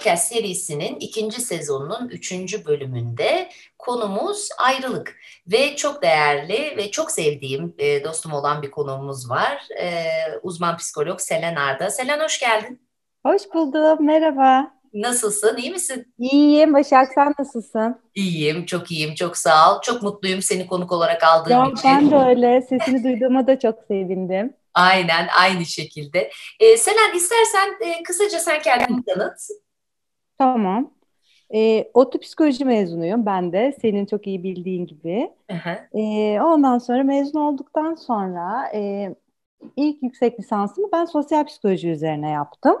Podcast serisinin ikinci sezonunun üçüncü bölümünde konumuz ayrılık. Ve çok değerli ve çok sevdiğim e, dostum olan bir konuğumuz var. E, uzman psikolog Selen Arda. Selen hoş geldin. Hoş buldum, merhaba. Nasılsın, iyi misin? İyiyim, Başak sen nasılsın? İyiyim, çok iyiyim, çok sağ ol. Çok mutluyum seni konuk olarak aldığım ya, için. Ben de öyle, sesini duyduğuma da çok sevindim. Aynen, aynı şekilde. Ee, Selen istersen e, kısaca sen kendini tanıt. Tamam. E, ODTÜ psikoloji mezunuyum ben de, senin çok iyi bildiğin gibi. E, ondan sonra mezun olduktan sonra e, ilk yüksek lisansımı ben sosyal psikoloji üzerine yaptım.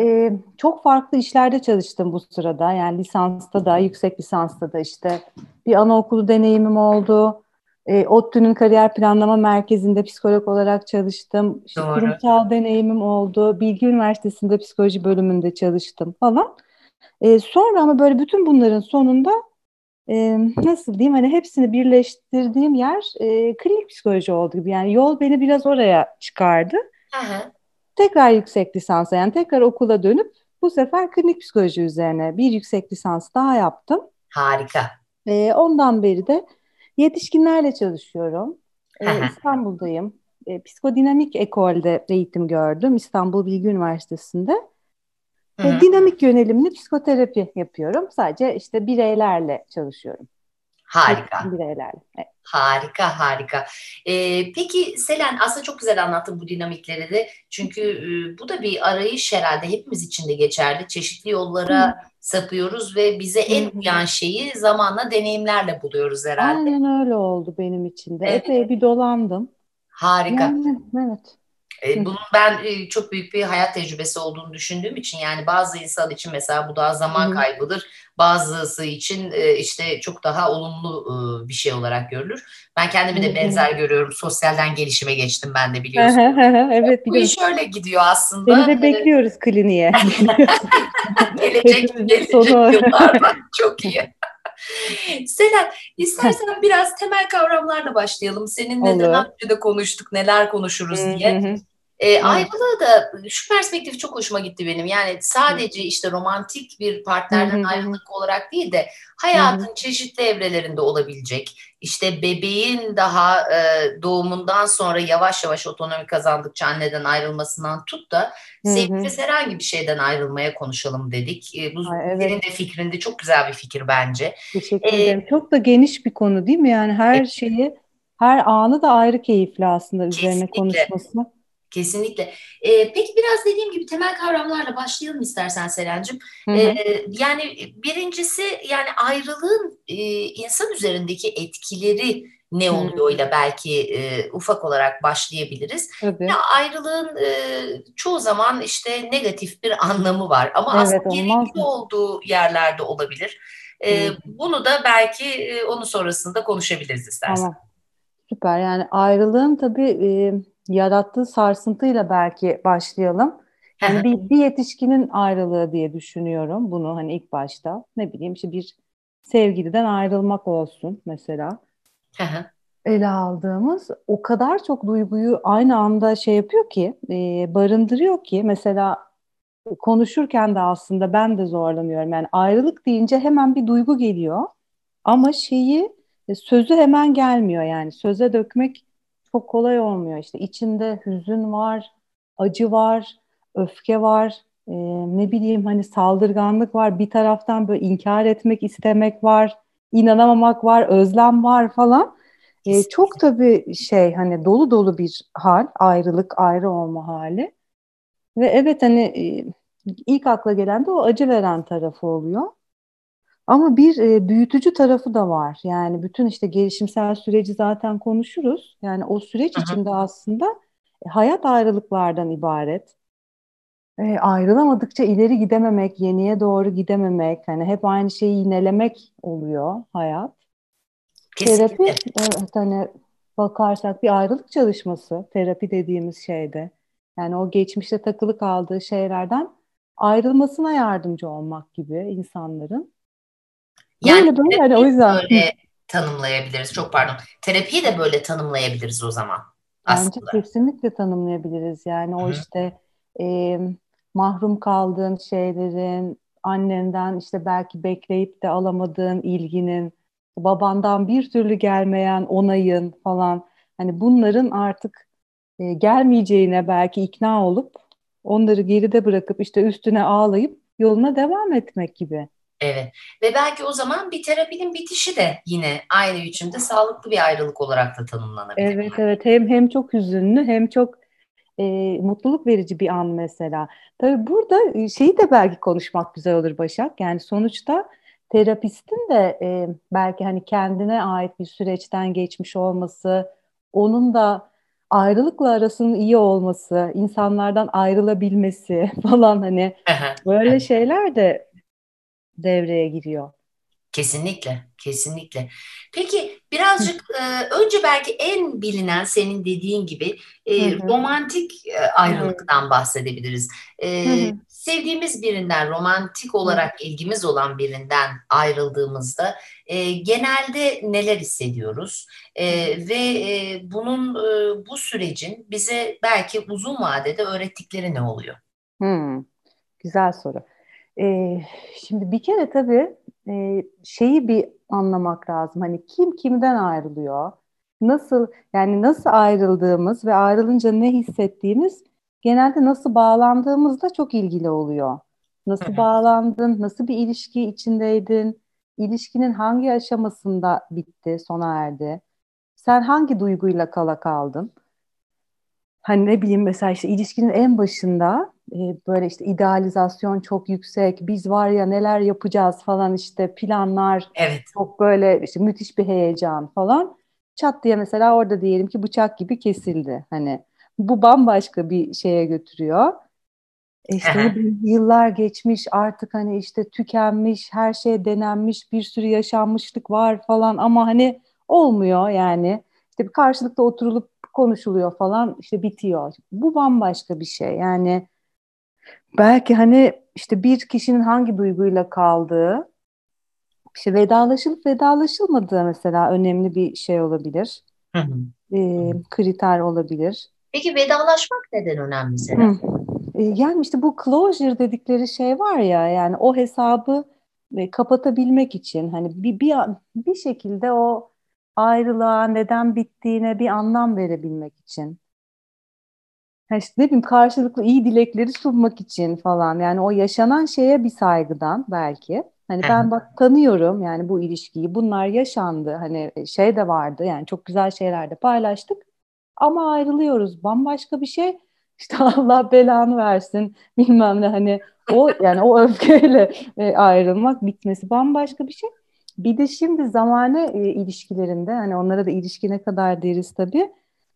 E, çok farklı işlerde çalıştım bu sırada. Yani lisansta da, yüksek lisansta da işte bir anaokulu deneyimim oldu. E, ODTÜ'nün kariyer planlama merkezinde psikolog olarak çalıştım. İşte kurumsal deneyimim oldu. Bilgi Üniversitesi'nde psikoloji bölümünde çalıştım falan. E, sonra ama böyle bütün bunların sonunda e, nasıl diyeyim hani hepsini birleştirdiğim yer e, klinik psikoloji oldu gibi. Yani yol beni biraz oraya çıkardı. Aha. Tekrar yüksek lisansa yani tekrar okula dönüp bu sefer klinik psikoloji üzerine bir yüksek lisans daha yaptım. Harika. E, ondan beri de Yetişkinlerle çalışıyorum. Ee, İstanbul'dayım. Ee, psikodinamik ekolde eğitim gördüm. İstanbul Bilgi Üniversitesi'nde. Ee, dinamik yönelimli psikoterapi yapıyorum. Sadece işte bireylerle çalışıyorum. Harika. Bireylerle. Evet. Harika, harika. Ee, peki Selen aslında çok güzel anlattın bu dinamikleri de. Çünkü e, bu da bir arayış herhalde hepimiz için de geçerli. Çeşitli yollara Hı. sapıyoruz ve bize en uyan şeyi zamanla deneyimlerle buluyoruz herhalde. Aynen öyle oldu benim için de. Evet. Epey bir dolandım. Harika. Yani, evet. Bunun ben çok büyük bir hayat tecrübesi olduğunu düşündüğüm için yani bazı insan için mesela bu daha zaman kaybıdır. Bazısı için işte çok daha olumlu bir şey olarak görülür. Ben kendimi de benzer görüyorum. Sosyalden gelişime geçtim ben de biliyorsun. evet. Bu iş öyle gidiyor aslında. Seni de bekliyoruz kliniğe. gelecek, gelecek yıllarda. Çok iyi. Selen, istersen biraz temel kavramlarla başlayalım. Seninle Olur. daha önce de konuştuk, neler konuşuruz diye. E, ayrılığı da şu perspektif çok hoşuma gitti benim. Yani sadece işte romantik bir partnerden ayrılık olarak değil de hayatın çeşitli evrelerinde olabilecek. İşte bebeğin daha e, doğumundan sonra yavaş yavaş otonomi kazandıkça anneden ayrılmasından tut da sevdiğimiz herhangi bir şeyden ayrılmaya konuşalım dedik. E, bu Ay, evet. senin de fikrinde çok güzel bir fikir bence. Teşekkür ee, ederim. Çok da geniş bir konu değil mi? Yani her evet. şeyi, her anı da ayrı keyifli aslında üzerine kesinlikle. konuşması. Kesinlikle. Ee, peki biraz dediğim gibi temel kavramlarla başlayalım istersen Selen'cim. Ee, yani birincisi yani ayrılığın e, insan üzerindeki etkileri ne oluyor ile belki e, ufak olarak başlayabiliriz. Evet. Ya ayrılığın e, çoğu zaman işte negatif bir anlamı var ama evet, aslında gerekli olduğu yerlerde olabilir. E, bunu da belki e, onun sonrasında konuşabiliriz istersen. Tamam. Süper yani ayrılığın tabii e, yarattığı sarsıntıyla belki başlayalım. Yani bir, bir yetişkinin ayrılığı diye düşünüyorum bunu hani ilk başta. Ne bileyim işte bir sevgiliden ayrılmak olsun mesela. ele aldığımız o kadar çok duyguyu aynı anda şey yapıyor ki, e, barındırıyor ki mesela konuşurken de aslında ben de zorlanıyorum. Yani ayrılık deyince hemen bir duygu geliyor ama şeyi e, sözü hemen gelmiyor yani söze dökmek çok kolay olmuyor. İşte içinde hüzün var, acı var, öfke var, e, ne bileyim hani saldırganlık var. Bir taraftan böyle inkar etmek istemek var, inanamamak var, özlem var falan. E, çok tabii şey hani dolu dolu bir hal, ayrılık, ayrı olma hali. Ve evet hani e, ilk akla gelen de o acı veren tarafı oluyor. Ama bir e, büyütücü tarafı da var. Yani bütün işte gelişimsel süreci zaten konuşuruz. Yani o süreç Aha. içinde aslında e, hayat ayrılıklardan ibaret. E, ayrılamadıkça ileri gidememek, yeniye doğru gidememek, hani hep aynı şeyi yinelemek oluyor hayat. Kesinlikle. Terapi, evet hani bakarsak bir ayrılık çalışması, terapi dediğimiz şeyde. Yani o geçmişte takılı kaldığı şeylerden ayrılmasına yardımcı olmak gibi insanların. Yani böyle böyle o yüzden. Böyle tanımlayabiliriz. Çok pardon. Terapiyi de böyle tanımlayabiliriz o zaman. Aslında. Bence kesinlikle tanımlayabiliriz. Yani o Hı-hı. işte e, mahrum kaldığın şeylerin, annenden işte belki bekleyip de alamadığın ilginin, babandan bir türlü gelmeyen onayın falan hani bunların artık e, gelmeyeceğine belki ikna olup onları geride bırakıp işte üstüne ağlayıp yoluna devam etmek gibi. Evet ve belki o zaman bir terapinin bitişi de yine aynı biçimde sağlıklı bir ayrılık olarak da tanımlanabilir. Evet evet hem hem çok hüzünlü hem çok e, mutluluk verici bir an mesela. Tabii burada e, şeyi de belki konuşmak güzel olur Başak. Yani sonuçta terapistin de e, belki hani kendine ait bir süreçten geçmiş olması, onun da ayrılıkla arasının iyi olması, insanlardan ayrılabilmesi falan hani böyle şeyler de devreye giriyor. Kesinlikle, kesinlikle. Peki birazcık e, önce belki en bilinen senin dediğin gibi e, romantik e, ayrılıktan bahsedebiliriz. E, sevdiğimiz birinden, romantik olarak ilgimiz olan birinden ayrıldığımızda e, genelde neler hissediyoruz? E, ve e, bunun e, bu sürecin bize belki uzun vadede öğrettikleri ne oluyor? Hmm, güzel soru. E, şimdi bir kere tabii e, şeyi bir anlamak lazım. Hani kim kimden ayrılıyor? Nasıl yani nasıl ayrıldığımız ve ayrılınca ne hissettiğimiz genelde nasıl bağlandığımızda çok ilgili oluyor. Nasıl bağlandın? Nasıl bir ilişki içindeydin? İlişkinin hangi aşamasında bitti, sona erdi? Sen hangi duyguyla kala kaldın? Hani ne bileyim mesela işte ilişkinin en başında böyle işte idealizasyon çok yüksek, biz var ya neler yapacağız falan işte planlar evet. çok böyle işte müthiş bir heyecan falan. Çat diye mesela orada diyelim ki bıçak gibi kesildi. Hani bu bambaşka bir şeye götürüyor. E işte yıllar geçmiş artık hani işte tükenmiş, her şey denenmiş, bir sürü yaşanmışlık var falan ama hani olmuyor yani. İşte bir karşılıkta oturulup konuşuluyor falan işte bitiyor. Bu bambaşka bir şey yani belki hani işte bir kişinin hangi duyguyla kaldığı işte vedalaşılıp vedalaşılmadığı mesela önemli bir şey olabilir. Hı hı. E, kriter olabilir. Peki vedalaşmak neden önemli mesela? Hı. E, yani işte bu closure dedikleri şey var ya yani o hesabı e, kapatabilmek için hani bir, bir bir şekilde o ayrılığa neden bittiğine bir anlam verebilmek için. İşte ne bileyim karşılıklı iyi dilekleri sunmak için falan. Yani o yaşanan şeye bir saygıdan belki. Hani ben bak tanıyorum yani bu ilişkiyi. Bunlar yaşandı. Hani e, şey de vardı yani çok güzel şeyler de paylaştık. Ama ayrılıyoruz. Bambaşka bir şey. İşte Allah belanı versin. Bilmem ne hani o yani o öfkeyle e, ayrılmak bitmesi bambaşka bir şey. Bir de şimdi zamane e, ilişkilerinde hani onlara da ilişki ne kadar deriz tabii.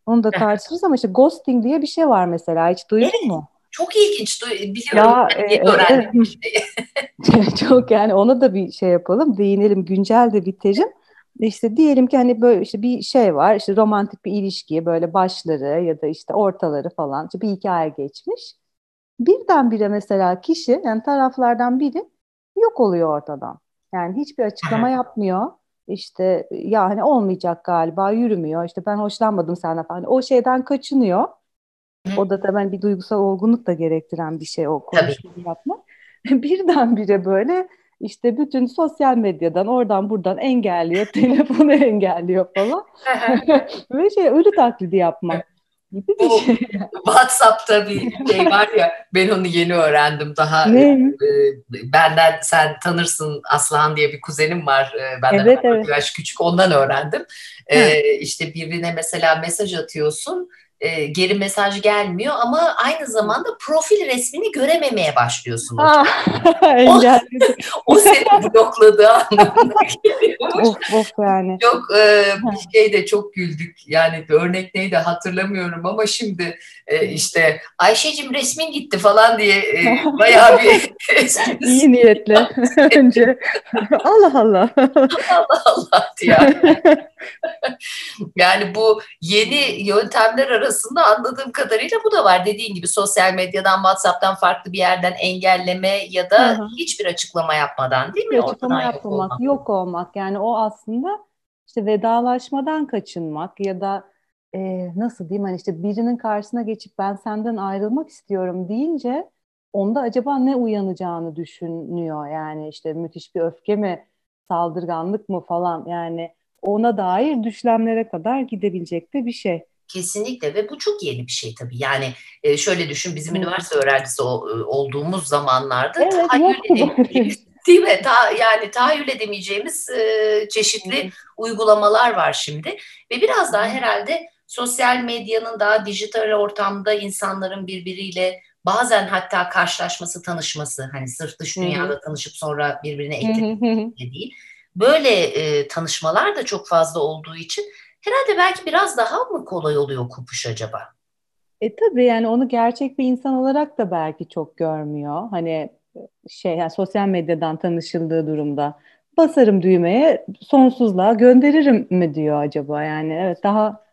Onu da tartışırız ama işte ghosting diye bir şey var mesela. Hiç duydun evet, mu? Çok ilginç. Biliyorum. Ya, e, e, öğrendim çok yani ona da bir şey yapalım. Değinelim. Güncel de bir terim. İşte diyelim ki hani böyle işte bir şey var. işte romantik bir ilişkiye böyle başları ya da işte ortaları falan işte bir hikaye geçmiş. Birdenbire mesela kişi yani taraflardan biri yok oluyor ortadan. Yani hiçbir açıklama yapmıyor. İşte ya hani olmayacak galiba yürümüyor. İşte ben hoşlanmadım senden falan. O şeyden kaçınıyor. O da tabii bir duygusal olgunluk da gerektiren bir şey o konuşmayı yapmak. Birdenbire böyle işte bütün sosyal medyadan oradan buradan engelliyor, telefonu engelliyor falan. Ve şey ölü taklidi yapmak gibi bir şey. WhatsApp'ta bir şey var ya ben onu yeni öğrendim daha. Ne? E, benden sen tanırsın Aslan diye bir kuzenim var. E, benden evet, evet. yaş küçük ondan öğrendim. E, işte birbirine mesela mesaj atıyorsun e, geri mesaj gelmiyor ama aynı zamanda profil resmini görememeye başlıyorsun. Ah, o, o seni blokladığı anlamına geliyor. Of, of yani. Çok e, bir şey de çok güldük. Yani örnek neydi hatırlamıyorum ama şimdi e, işte Ayşe'cim resmin gitti falan diye e, bayağı bir iyi niyetle önce Allah Allah Allah Allah diye. yani bu yeni yöntemler arasında anladığım kadarıyla bu da var. Dediğin gibi sosyal medyadan, WhatsApp'tan farklı bir yerden engelleme ya da Hı-hı. hiçbir açıklama yapmadan değil mi? Açıklama yapmamak, yok olmak. yok olmak. Yani o aslında işte vedalaşmadan kaçınmak ya da e, nasıl diyeyim hani işte birinin karşısına geçip ben senden ayrılmak istiyorum deyince onda acaba ne uyanacağını düşünüyor yani işte müthiş bir öfke mi saldırganlık mı falan yani ona dair düşlemlere kadar gidebilecek de bir şey. Kesinlikle ve bu çok yeni bir şey tabii. Yani e, şöyle düşün bizim evet. üniversite öğrencisi e, olduğumuz zamanlarda evet, tahayyül değil mi? Ta, yani tahayyül edemeyeceğimiz e, çeşitli evet. uygulamalar var şimdi ve biraz daha herhalde sosyal medyanın daha dijital ortamda insanların birbiriyle bazen hatta karşılaşması, tanışması hani sırf dış dünyada Hı-hı. tanışıp sonra birbirine eklemek değil. Böyle e, tanışmalar da çok fazla olduğu için herhalde belki biraz daha mı kolay oluyor kopuş acaba? E tabii yani onu gerçek bir insan olarak da belki çok görmüyor. Hani şey yani sosyal medyadan tanışıldığı durumda basarım düğmeye sonsuzluğa gönderirim mi diyor acaba yani evet daha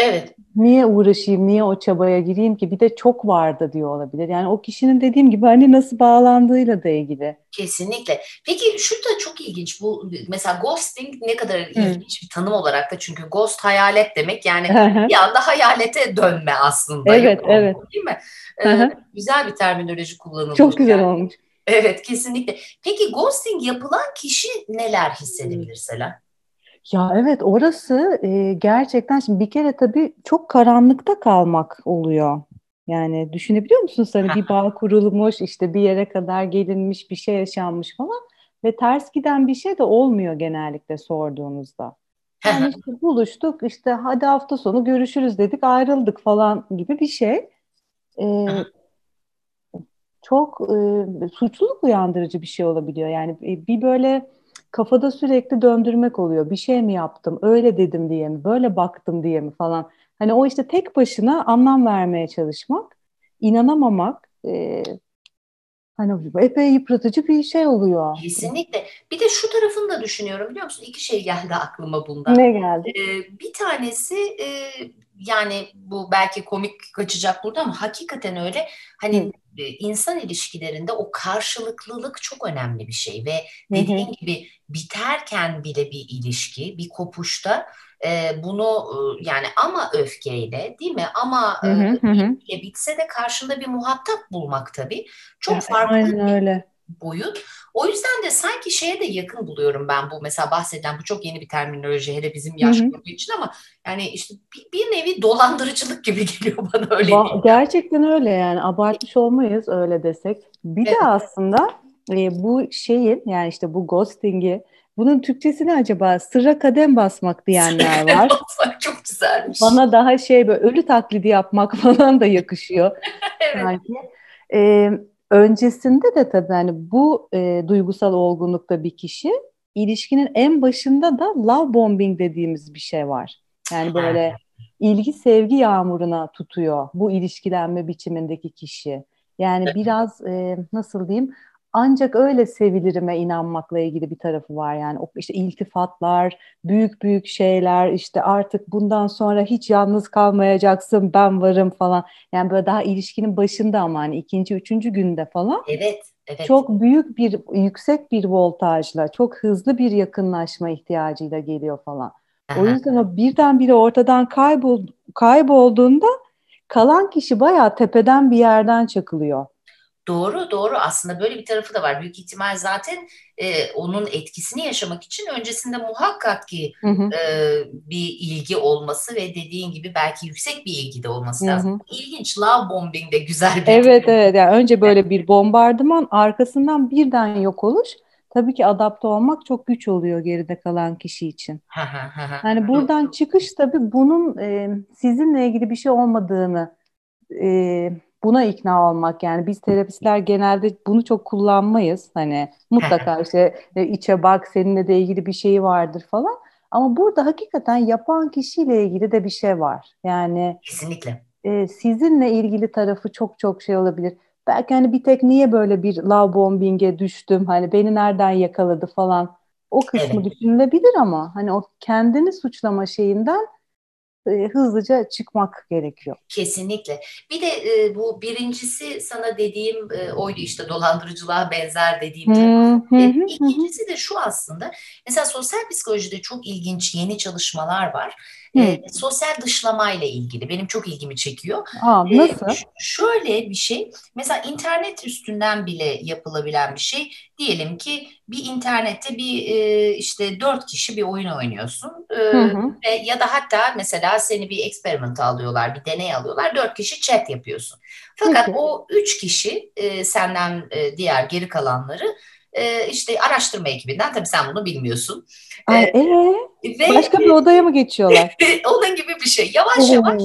Evet. Niye uğraşayım, niye o çabaya gireyim ki? Bir de çok vardı diyor olabilir. Yani o kişinin dediğim gibi hani nasıl bağlandığıyla da ilgili. Kesinlikle. Peki şu da çok ilginç. Bu mesela ghosting ne kadar ilginç bir tanım olarak da çünkü ghost hayalet demek. Yani bir anda hayalete dönme aslında. Evet, evet. Değil mi? Ee, güzel bir terminoloji kullanılmış. Çok güzel yani. olmuş. Evet, kesinlikle. Peki ghosting yapılan kişi neler hissedebilir Selen? Ya evet orası e, gerçekten şimdi bir kere tabii çok karanlıkta kalmak oluyor. Yani düşünebiliyor musunuz hani bir bağ kurulmuş işte bir yere kadar gelinmiş bir şey yaşanmış falan ve ters giden bir şey de olmuyor genellikle sorduğunuzda. Yani işte buluştuk işte hadi hafta sonu görüşürüz dedik ayrıldık falan gibi bir şey. Ee, çok e, suçluluk uyandırıcı bir şey olabiliyor. Yani bir böyle kafada sürekli döndürmek oluyor. Bir şey mi yaptım, öyle dedim diye mi, böyle baktım diye mi falan. Hani o işte tek başına anlam vermeye çalışmak, inanamamak, e, hani epey yıpratıcı bir şey oluyor. Kesinlikle. Bir de şu tarafını da düşünüyorum biliyor musun? İki şey geldi aklıma bundan. Ne geldi? Ee, bir tanesi e, yani bu belki komik kaçacak burada ama hakikaten öyle. Hani Hı. E, insan ilişkilerinde o karşılıklılık çok önemli bir şey ve dediğin hı hı. gibi biterken bile bir ilişki, bir kopuşta e, bunu e, yani ama öfkeyle değil mi? Ama hı hı hı. E, bitse de karşında bir muhatap bulmak tabii çok ya, farklı. Aynen öyle boyut. O yüzden de sanki şeye de yakın buluyorum ben bu mesela bahsedilen bu çok yeni bir terminoloji hele bizim yaş grubu için ama yani işte bir, bir nevi dolandırıcılık gibi geliyor bana öyle ba- Gerçekten öyle yani abartmış olmayız öyle desek. Bir evet. de aslında e, bu şeyin yani işte bu ghosting'i bunun Türkçesi acaba? Sırra kadem basmak diyenler var. çok güzelmiş. Bana daha şey böyle ölü taklidi yapmak falan da yakışıyor. evet. Sanki. Ee, öncesinde de tabii hani bu e, duygusal olgunlukta bir kişi ilişkinin en başında da love bombing dediğimiz bir şey var. Yani böyle ilgi sevgi yağmuruna tutuyor bu ilişkilenme biçimindeki kişi. Yani biraz e, nasıl diyeyim ancak öyle sevilirime inanmakla ilgili bir tarafı var yani işte iltifatlar, büyük büyük şeyler işte artık bundan sonra hiç yalnız kalmayacaksın ben varım falan. Yani böyle daha ilişkinin başında ama hani ikinci, üçüncü günde falan. Evet. Evet. Çok büyük bir, yüksek bir voltajla, çok hızlı bir yakınlaşma ihtiyacıyla geliyor falan. Aha. O yüzden o birdenbire ortadan kaybol, kaybolduğunda kalan kişi bayağı tepeden bir yerden çakılıyor. Doğru doğru aslında böyle bir tarafı da var. Büyük ihtimal zaten e, onun etkisini yaşamak için öncesinde muhakkak ki hı hı. E, bir ilgi olması ve dediğin gibi belki yüksek bir ilgi de olması lazım. Hı hı. İlginç love bombing de güzel bir Evet evet yani önce böyle bir bombardıman arkasından birden yok oluş. Tabii ki adapte olmak çok güç oluyor geride kalan kişi için. yani buradan çıkış tabii bunun e, sizinle ilgili bir şey olmadığını e, buna ikna olmak. Yani biz terapistler genelde bunu çok kullanmayız. Hani mutlaka işte e, içe bak seninle de ilgili bir şey vardır falan. Ama burada hakikaten yapan kişiyle ilgili de bir şey var. Yani kesinlikle. e, sizinle ilgili tarafı çok çok şey olabilir. Belki hani bir tek niye böyle bir love bombing'e düştüm? Hani beni nereden yakaladı falan. O kısmı evet. düşünülebilir ama hani o kendini suçlama şeyinden e, hızlıca çıkmak gerekiyor. Kesinlikle. Bir de e, bu birincisi sana dediğim e, oydu işte dolandırıcılığa benzer dediğim. Hmm, e, ikincisi de şu aslında. Mesela sosyal psikolojide çok ilginç yeni çalışmalar var. E, sosyal dışlamayla ilgili. Benim çok ilgimi çekiyor. Aa, nasıl? E, şöyle bir şey. Mesela internet üstünden bile yapılabilen bir şey. Diyelim ki bir internette bir e, işte dört kişi bir oyun oynuyorsun. E, hı hı. Ve, ya da hatta mesela seni bir experiment alıyorlar, bir deney alıyorlar. Dört kişi chat yapıyorsun. Fakat Peki. o üç kişi e, senden e, diğer geri kalanları e, işte araştırma ekibinden tabii sen bunu bilmiyorsun. Ay, ee, ve başka bir odaya mı geçiyorlar? onun gibi bir şey. Yavaş yavaş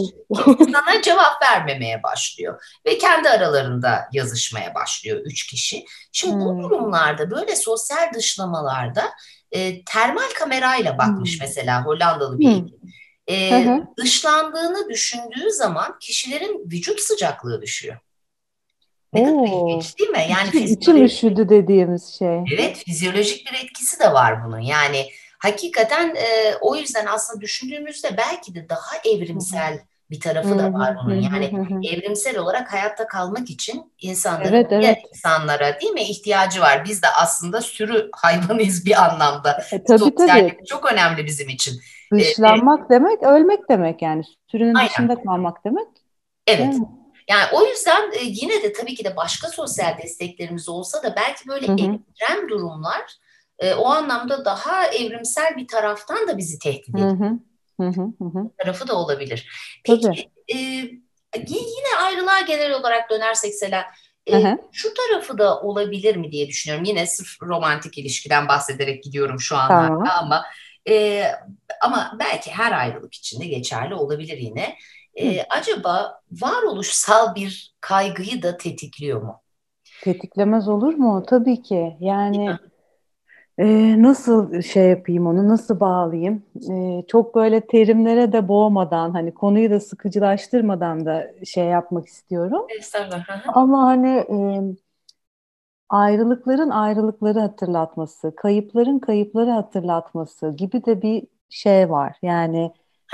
sana cevap vermemeye başlıyor ve kendi aralarında yazışmaya başlıyor üç kişi. Şimdi hmm. bu durumlarda böyle sosyal dışlamalarda e, termal kamerayla bakmış hmm. mesela Hollandalı bir hmm. E, dışlandığını düşündüğü zaman kişilerin vücut sıcaklığı düşüyor. Ne kadar ilginç değil mi? Yani İçim, içim üşüdü dediğimiz şey. Evet, fizyolojik bir etkisi de var bunun. Yani hakikaten e, o yüzden aslında düşündüğümüzde belki de daha evrimsel bir tarafı da var bunun. Yani evrimsel olarak hayatta kalmak için insanların evet, evet. insanlara değil mi ihtiyacı var. Biz de aslında sürü hayvanıyız bir anlamda. E, tabii tabii. çok önemli bizim için. Dışlanmak ee, demek ölmek demek yani. Sürünün aynen. dışında kalmak demek. Evet. Yani o yüzden e, yine de tabii ki de başka sosyal desteklerimiz olsa da belki böyle ekstrem durumlar e, o anlamda daha evrimsel bir taraftan da bizi tehdit ediyor. Hı hı. Hı tarafı da olabilir. Peki e, yine ayrılığa genel olarak dönersek Sela e, şu tarafı da olabilir mi diye düşünüyorum. Yine sırf romantik ilişkiden bahsederek gidiyorum şu anda tamam. ama e, ama belki her ayrılık içinde geçerli olabilir yine. E, acaba varoluşsal bir kaygıyı da tetikliyor mu? Tetiklemez olur mu? Tabii ki. Yani e, nasıl şey yapayım onu, nasıl bağlayayım? E, çok böyle terimlere de boğmadan, hani konuyu da sıkıcılaştırmadan da şey yapmak istiyorum. Estağfurullah. Ama hani e, ayrılıkların ayrılıkları hatırlatması, kayıpların kayıpları hatırlatması gibi de bir şey var. Yani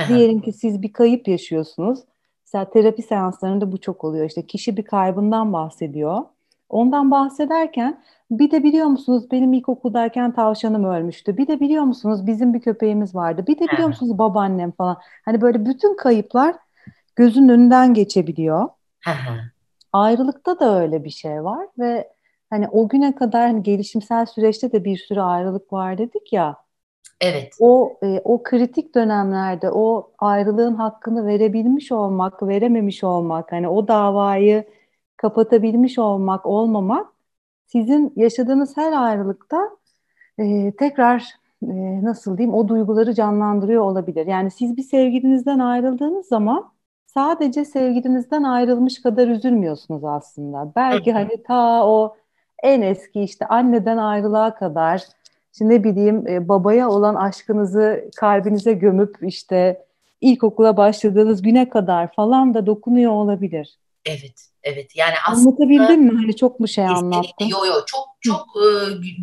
Diyelim ki siz bir kayıp yaşıyorsunuz. Mesela terapi seanslarında bu çok oluyor. İşte kişi bir kaybından bahsediyor. Ondan bahsederken bir de biliyor musunuz benim ilkokuldayken tavşanım ölmüştü. Bir de biliyor musunuz bizim bir köpeğimiz vardı. Bir de biliyor musunuz babaannem falan. Hani böyle bütün kayıplar gözün önünden geçebiliyor. Ayrılıkta da öyle bir şey var ve hani o güne kadar hani gelişimsel süreçte de bir sürü ayrılık var dedik ya. Evet. O e, o kritik dönemlerde o ayrılığın hakkını verebilmiş olmak, verememiş olmak, hani o davayı kapatabilmiş olmak, olmamak sizin yaşadığınız her ayrılıkta e, tekrar e, nasıl diyeyim o duyguları canlandırıyor olabilir. Yani siz bir sevgilinizden ayrıldığınız zaman sadece sevgilinizden ayrılmış kadar üzülmüyorsunuz aslında. Belki hani ta o en eski işte anneden ayrılığa kadar işte ne bileyim e, babaya olan aşkınızı kalbinize gömüp işte ilkokula başladığınız güne kadar falan da dokunuyor olabilir. Evet, evet. Yani aslında anlatabildim mi? Hani çok mu şey anlattın? Yo yo çok çok e,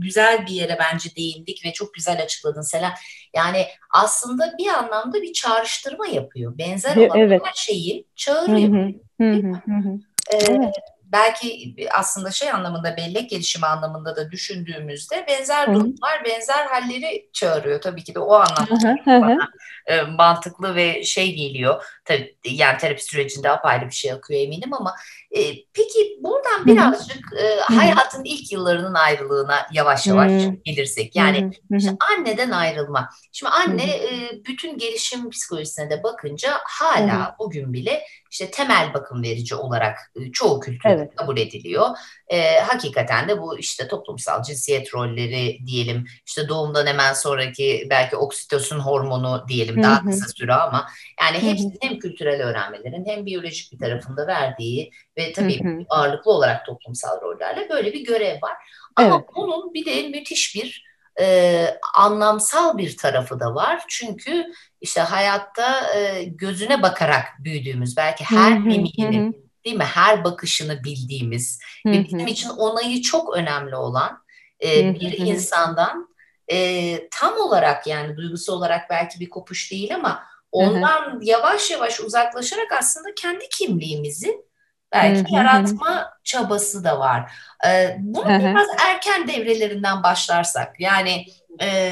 güzel bir yere bence değindik ve çok güzel açıkladın Selen. Yani aslında bir anlamda bir çağrıştırma yapıyor. Benzer olan evet. her şeyi çağırıyor. Hı hı. Hı hı. Hı. Ee, evet belki aslında şey anlamında bellek gelişimi anlamında da düşündüğümüzde benzer durumlar, benzer halleri çağırıyor. Tabii ki de o anlamda bana e, mantıklı ve şey geliyor. Tabii yani terapi sürecinde apayrı bir şey akıyor eminim ama e, peki buradan birazcık e, hayatın ilk yıllarının ayrılığına yavaş yavaş gelirsek. Yani işte anneden ayrılma. Şimdi anne e, bütün gelişim psikolojisine de bakınca hala bugün bile işte temel bakım verici olarak e, çoğu kültürde evet. kabul ediliyor. E, hakikaten de bu işte toplumsal cinsiyet rolleri diyelim işte doğumdan hemen sonraki belki oksitosin hormonu diyelim daha kısa süre ama yani hepsi hem kültürel öğrenmelerin hem biyolojik bir tarafında verdiği ve tabii ağırlıklı olarak toplumsal rollerle böyle bir görev var. Ama evet. bunun bir de müthiş bir e, anlamsal bir tarafı da var. Çünkü işte hayatta e, gözüne bakarak büyüdüğümüz belki her mimiğini değil mi her bakışını bildiğimiz ve bizim için onayı çok önemli olan e, bir insandan e, tam olarak yani duygusu olarak belki bir kopuş değil ama ondan yavaş yavaş uzaklaşarak aslında kendi kimliğimizi belki yaratma çabası da var. Ee, bunu biraz erken devrelerinden başlarsak yani e,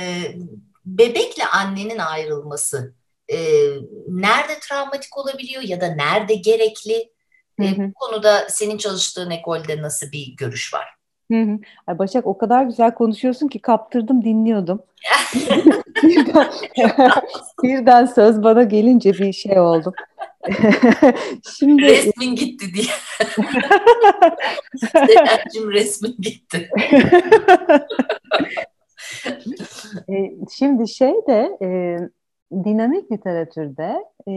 bebekle annenin ayrılması e, nerede travmatik olabiliyor ya da nerede gerekli? E, bu konuda senin çalıştığın ekolde nasıl bir görüş var? Hı hı. Ay Başak o kadar güzel konuşuyorsun ki kaptırdım dinliyordum. birden, birden söz bana gelince bir şey oldu. Şimdi resmin gitti diye. Senencim resmin gitti. E, şimdi şey de e, dinamik literatürde e,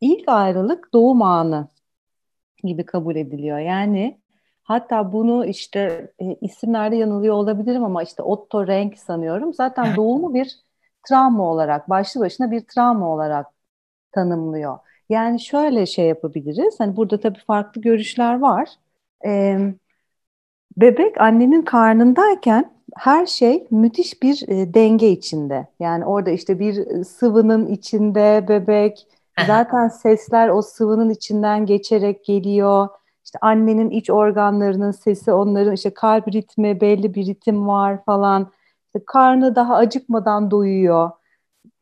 ilk ayrılık doğum anı gibi kabul ediliyor. Yani hatta bunu işte e, isimlerde yanılıyor olabilirim ama işte Otto Rank sanıyorum. Zaten doğumu bir travma olarak, başlı başına bir travma olarak tanımlıyor. Yani şöyle şey yapabiliriz. Hani burada tabii farklı görüşler var. Ee, bebek annenin karnındayken her şey müthiş bir e, denge içinde. Yani orada işte bir sıvının içinde bebek, zaten sesler o sıvının içinden geçerek geliyor. İşte annenin iç organlarının sesi, onların işte kalp ritmi, belli bir ritim var falan. İşte karnı daha acıkmadan doyuyor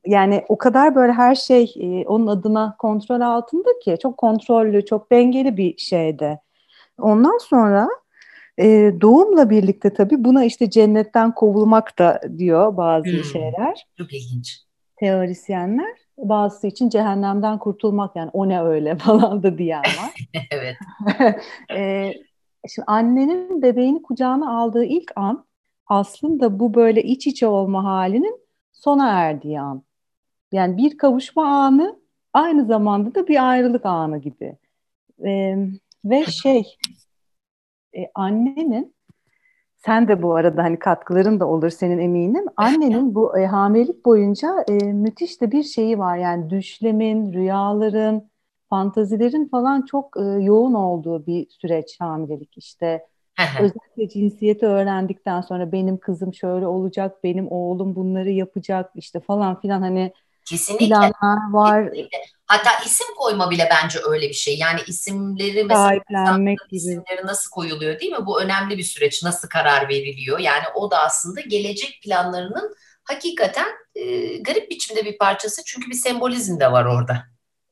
yani o kadar böyle her şey e, onun adına kontrol altında ki çok kontrollü, çok dengeli bir şeyde. Ondan sonra e, doğumla birlikte tabii buna işte cennetten kovulmak da diyor bazı hmm, şeyler. Çok ilginç. Teorisyenler. Bazısı için cehennemden kurtulmak yani o ne öyle falan da diyen var. evet. e, şimdi annenin bebeğini kucağına aldığı ilk an aslında bu böyle iç içe olma halinin sona erdiği an. Yani bir kavuşma anı aynı zamanda da bir ayrılık anı gibi. E, ve şey e, annenin sen de bu arada hani katkıların da olur senin eminim. Annenin bu e, hamilelik boyunca e, müthiş de bir şeyi var. Yani düşlemin, rüyaların, fantazilerin falan çok e, yoğun olduğu bir süreç hamilelik. İşte özellikle cinsiyeti öğrendikten sonra benim kızım şöyle olacak, benim oğlum bunları yapacak işte falan filan hani Kesinlikle. Planlar var. Kesinlikle. Hatta isim koyma bile bence öyle bir şey. Yani isimleri mesela isimleri nasıl koyuluyor değil mi? Bu önemli bir süreç. Nasıl karar veriliyor? Yani o da aslında gelecek planlarının hakikaten e, garip biçimde bir parçası. Çünkü bir sembolizm de var orada.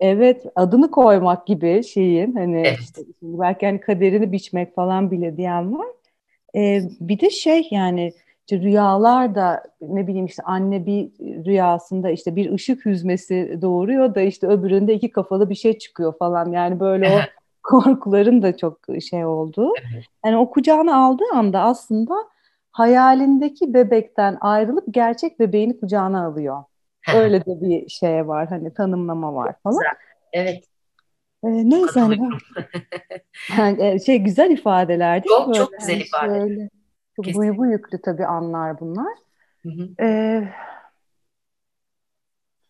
Evet, adını koymak gibi şeyin hani evet. işte, belki hani kaderini biçmek falan bile diyen var. Ee, bir de şey yani işte rüyalar da ne bileyim işte anne bir rüyasında işte bir ışık hüzmesi doğuruyor da işte öbüründe iki kafalı bir şey çıkıyor falan. Yani böyle o korkuların da çok şey oldu. Yani o kucağına aldığı anda aslında hayalindeki bebekten ayrılıp gerçek bebeğini kucağına alıyor. Öyle de bir şey var hani tanımlama var falan. Evet. Ee, neyse hani yani, e, şey güzel ifadeler değil Çok çok güzel ifade. Şöyle. Çok Kesinlikle. duygu yüklü tabii anlar bunlar. Hı hı. Ee,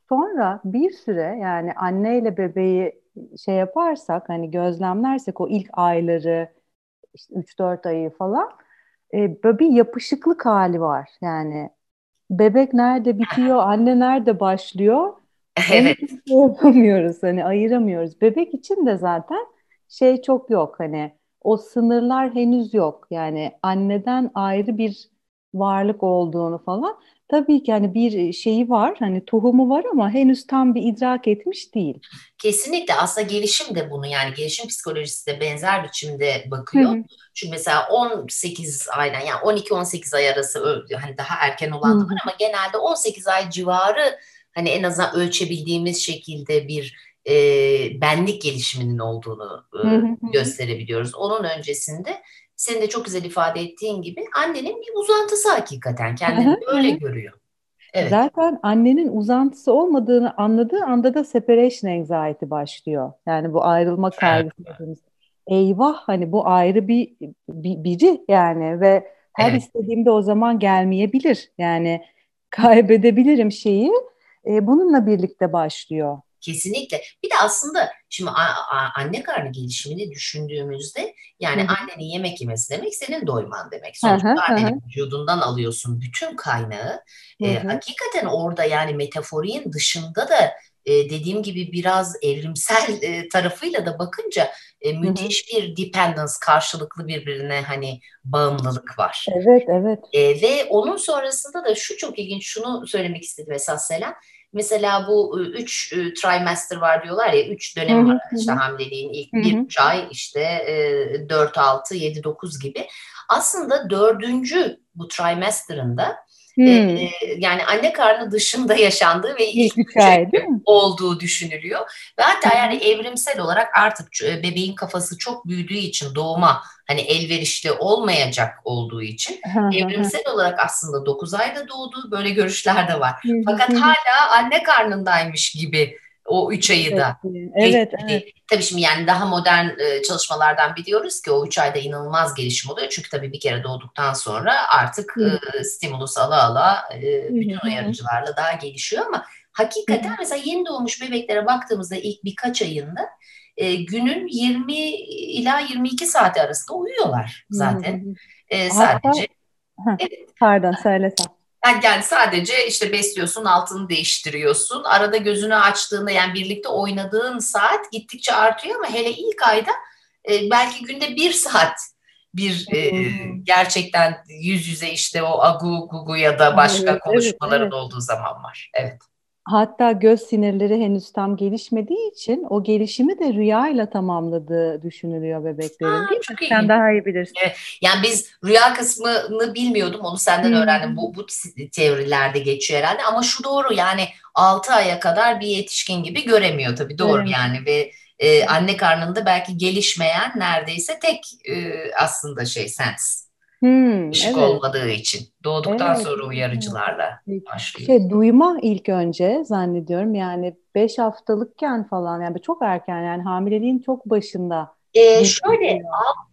sonra bir süre yani anneyle bebeği şey yaparsak hani gözlemlersek o ilk ayları işte 3-4 ayı falan e, böyle bir yapışıklık hali var. Yani bebek nerede bitiyor, anne nerede başlıyor? Evet. Onu yapamıyoruz hani ayıramıyoruz. Bebek için de zaten şey çok yok hani o sınırlar henüz yok. Yani anneden ayrı bir varlık olduğunu falan. Tabii ki hani bir şeyi var, hani tohumu var ama henüz tam bir idrak etmiş değil. Kesinlikle aslında gelişim de bunu yani gelişim psikolojisi de benzer biçimde bakıyor. Hı hı. Çünkü mesela 18 aydan yani 12-18 ay arası hani daha erken olan da var ama genelde 18 ay civarı hani en azından ölçebildiğimiz şekilde bir e, benlik gelişiminin olduğunu e, gösterebiliyoruz. Onun öncesinde senin de çok güzel ifade ettiğin gibi annenin bir uzantısı hakikaten kendini öyle görüyor. Evet. Zaten annenin uzantısı olmadığını anladığı anda da separation anxiety başlıyor. Yani bu ayrılma kaygısı. Evet. Eyvah hani bu ayrı bir, bir biri yani ve her evet. istediğimde o zaman gelmeyebilir. Yani kaybedebilirim şeyi. E, bununla birlikte başlıyor. Kesinlikle. Bir de aslında şimdi anne karnı gelişimini düşündüğümüzde yani hı annenin yemek yemesi demek senin doyman demek. Sonuçta annenin vücudundan alıyorsun bütün kaynağı. Hı e, hakikaten orada yani metaforiğin dışında da e, dediğim gibi biraz evrimsel e, tarafıyla da bakınca e, müthiş hı hı. bir dependence karşılıklı birbirine hani bağımlılık var. Evet evet. E, ve onun sonrasında da şu çok ilginç şunu söylemek istedim esas Selen mesela bu üç trimester var diyorlar ya üç dönem var işte hamileliğin ilk bir üç ay işte dört altı yedi dokuz gibi. Aslında dördüncü bu trimester'ında Hmm. E, yani anne karnı dışında yaşandığı ve ilk üç ay olduğu düşünülüyor. Ve hatta yani evrimsel olarak artık bebeğin kafası çok büyüdüğü için doğuma hani elverişli olmayacak olduğu için evrimsel olarak aslında 9 ayda doğduğu böyle görüşler de var. Fakat hala anne karnındaymış gibi o üç ayı da. Evet, evet. Tabii şimdi yani daha modern e, çalışmalardan biliyoruz ki o üç ayda inanılmaz gelişim oluyor. Çünkü tabii bir kere doğduktan sonra artık e, stimulus ala ala e, bütün uyarıcılarla daha gelişiyor ama hakikaten mesela yeni doğmuş bebeklere baktığımızda ilk birkaç ayında e, günün 20 ila 22 saati arasında uyuyorlar zaten. E, sadece. Hatta, evet. Pardon söylesem. Yani sadece işte besliyorsun, altını değiştiriyorsun. Arada gözünü açtığında yani birlikte oynadığın saat gittikçe artıyor ama hele ilk ayda e, belki günde bir saat bir e, gerçekten yüz yüze işte o agu gugu ya da başka evet, konuşmaların evet, evet. olduğu zaman var. Evet. Hatta göz sinirleri henüz tam gelişmediği için o gelişimi de rüyayla tamamladığı düşünülüyor bebeklerin ha, değil mi? Sen daha iyi bilirsin. Yani biz rüya kısmını bilmiyordum onu senden hmm. öğrendim. Bu, bu teorilerde geçiyor herhalde ama şu doğru yani 6 aya kadar bir yetişkin gibi göremiyor tabii doğru evet. yani ve e, anne karnında belki gelişmeyen neredeyse tek e, aslında şey sens. Hmm, Işık evet. olmadığı için. Doğduktan evet. sonra uyarıcılarla başlıyor. Şey, duyma ilk önce zannediyorum yani 5 haftalıkken falan yani çok erken yani hamileliğin çok başında. Ee, şöyle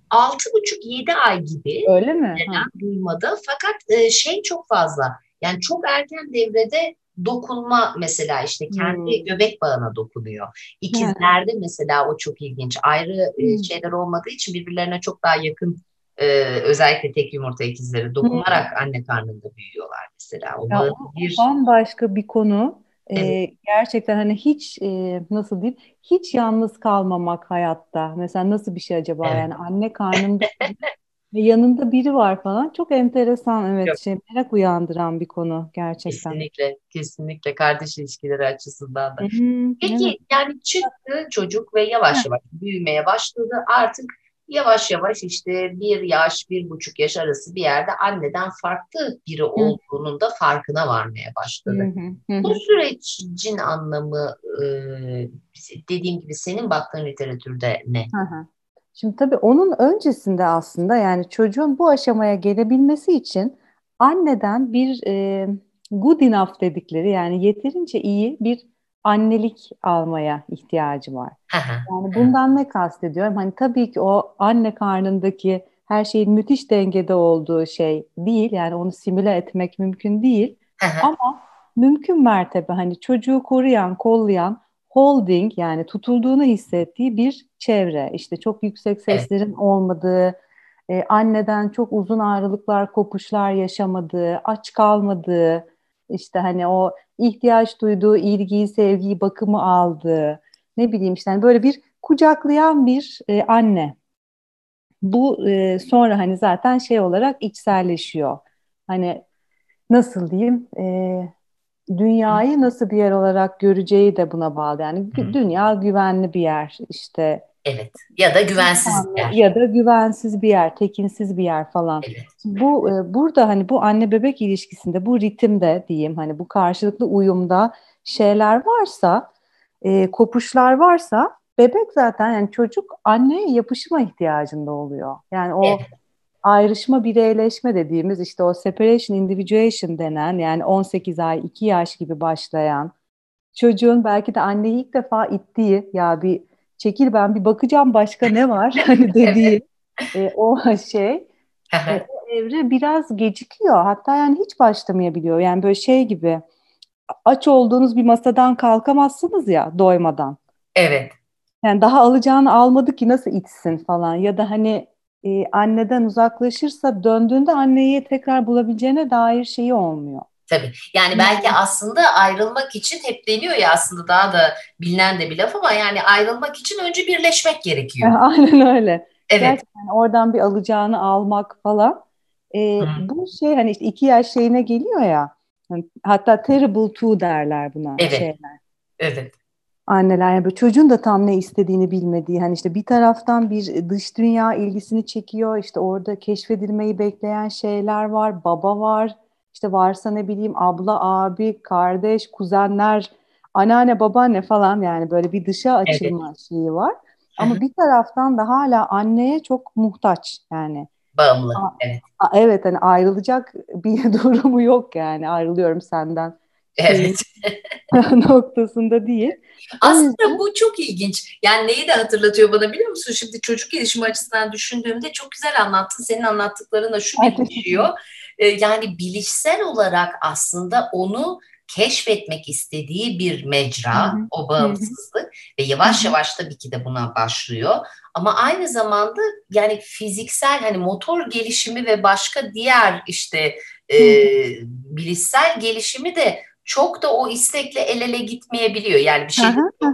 altı buçuk yedi ay gibi. Öyle mi? Duymada fakat e, şey çok fazla yani çok erken devrede dokunma mesela işte kendi hmm. göbek bağına dokunuyor. İkizlerde hmm. mesela o çok ilginç. Ayrı hmm. şeyler olmadığı için birbirlerine çok daha yakın e, özellikle tek yumurta ikizleri dokunarak hmm. anne karnında büyüyorlar mesela. O ya, bir bambaşka bir konu. Ee, evet. Ee, gerçekten hani hiç e, nasıl diyeyim hiç yalnız kalmamak hayatta. Mesela nasıl bir şey acaba evet. yani anne karnında ve yanında biri var falan. Çok enteresan evet Yok. şey merak uyandıran bir konu gerçekten. Kesinlikle kesinlikle kardeş ilişkileri açısından da. Hı-hı, Peki evet. yani çıktı çocuk ve yavaş yavaş büyümeye başladı. Artık yavaş yavaş işte bir yaş, bir buçuk yaş arası bir yerde anneden farklı biri olduğunun da farkına varmaya başladı. Bu sürecin anlamı e, dediğim gibi senin baktığın literatürde ne? Şimdi tabii onun öncesinde aslında yani çocuğun bu aşamaya gelebilmesi için anneden bir e, good enough dedikleri yani yeterince iyi bir annelik almaya ihtiyacı var. yani bundan ne kastediyorum? Hani tabii ki o anne karnındaki her şeyin müthiş dengede olduğu şey değil. Yani onu simüle etmek mümkün değil. Ama mümkün mertebe hani çocuğu koruyan, kollayan, holding yani tutulduğunu hissettiği bir çevre. İşte çok yüksek seslerin evet. olmadığı, e, anneden çok uzun ayrılıklar, kopuşlar yaşamadığı, aç kalmadığı, işte hani o ihtiyaç duyduğu ilgiyi, sevgiyi, bakımı aldığı, ne bileyim işte hani böyle bir kucaklayan bir e, anne. Bu e, sonra hani zaten şey olarak içselleşiyor. Hani nasıl diyeyim e, dünyayı nasıl bir yer olarak göreceği de buna bağlı. Yani Hı. dünya güvenli bir yer işte Evet. Ya da güvensiz bir yer. Ya da güvensiz bir yer, tekinsiz bir yer falan. Evet. Bu e, burada hani bu anne bebek ilişkisinde bu ritimde diyeyim hani bu karşılıklı uyumda şeyler varsa, e, kopuşlar varsa bebek zaten yani çocuk anneye yapışma ihtiyacında oluyor. Yani o evet. ayrışma bireyleşme dediğimiz işte o separation individuation denen yani 18 ay 2 yaş gibi başlayan çocuğun belki de anneyi ilk defa ittiği ya bir çekil ben bir bakacağım başka ne var hani dediği e, o şey e, o evre biraz gecikiyor. Hatta yani hiç başlamayabiliyor. Yani böyle şey gibi aç olduğunuz bir masadan kalkamazsınız ya doymadan. Evet. Yani daha alacağını almadı ki nasıl içsin falan ya da hani e, anneden uzaklaşırsa döndüğünde anneyi tekrar bulabileceğine dair şeyi olmuyor. Tabii. Yani belki aslında ayrılmak için hep deniyor ya aslında daha da bilinen de bir laf ama yani ayrılmak için önce birleşmek gerekiyor. Aynen öyle. Evet. Gerçekten oradan bir alacağını almak falan. Ee, bu şey hani işte iki yaş şeyine geliyor ya. Hatta terrible two derler buna evet. şeyler. Evet. Anneler yani böyle çocuğun da tam ne istediğini bilmediği hani işte bir taraftan bir dış dünya ilgisini çekiyor işte orada keşfedilmeyi bekleyen şeyler var baba var işte varsa ne bileyim abla abi kardeş kuzenler anneanne babaanne falan yani böyle bir dışa açılma evet. şeyi var ama bir taraftan da hala anneye çok muhtaç yani bağımlı. evet. evet hani ayrılacak bir durumu yok yani ayrılıyorum senden. Evet. noktasında değil. Aslında bu çok ilginç. Yani neyi de hatırlatıyor bana biliyor musun? Şimdi çocuk gelişimi açısından düşündüğümde çok güzel anlattın. Senin anlattıklarına şu birleşiyor. Ee, yani bilişsel olarak aslında onu keşfetmek istediği bir mecra, Hı-hı. o bağımsızlık Hı-hı. ve yavaş yavaş tabii ki de buna başlıyor. Ama aynı zamanda yani fiziksel hani motor gelişimi ve başka diğer işte e, bilişsel gelişimi de çok da o istekle el ele gitmeyebiliyor. Yani bir şey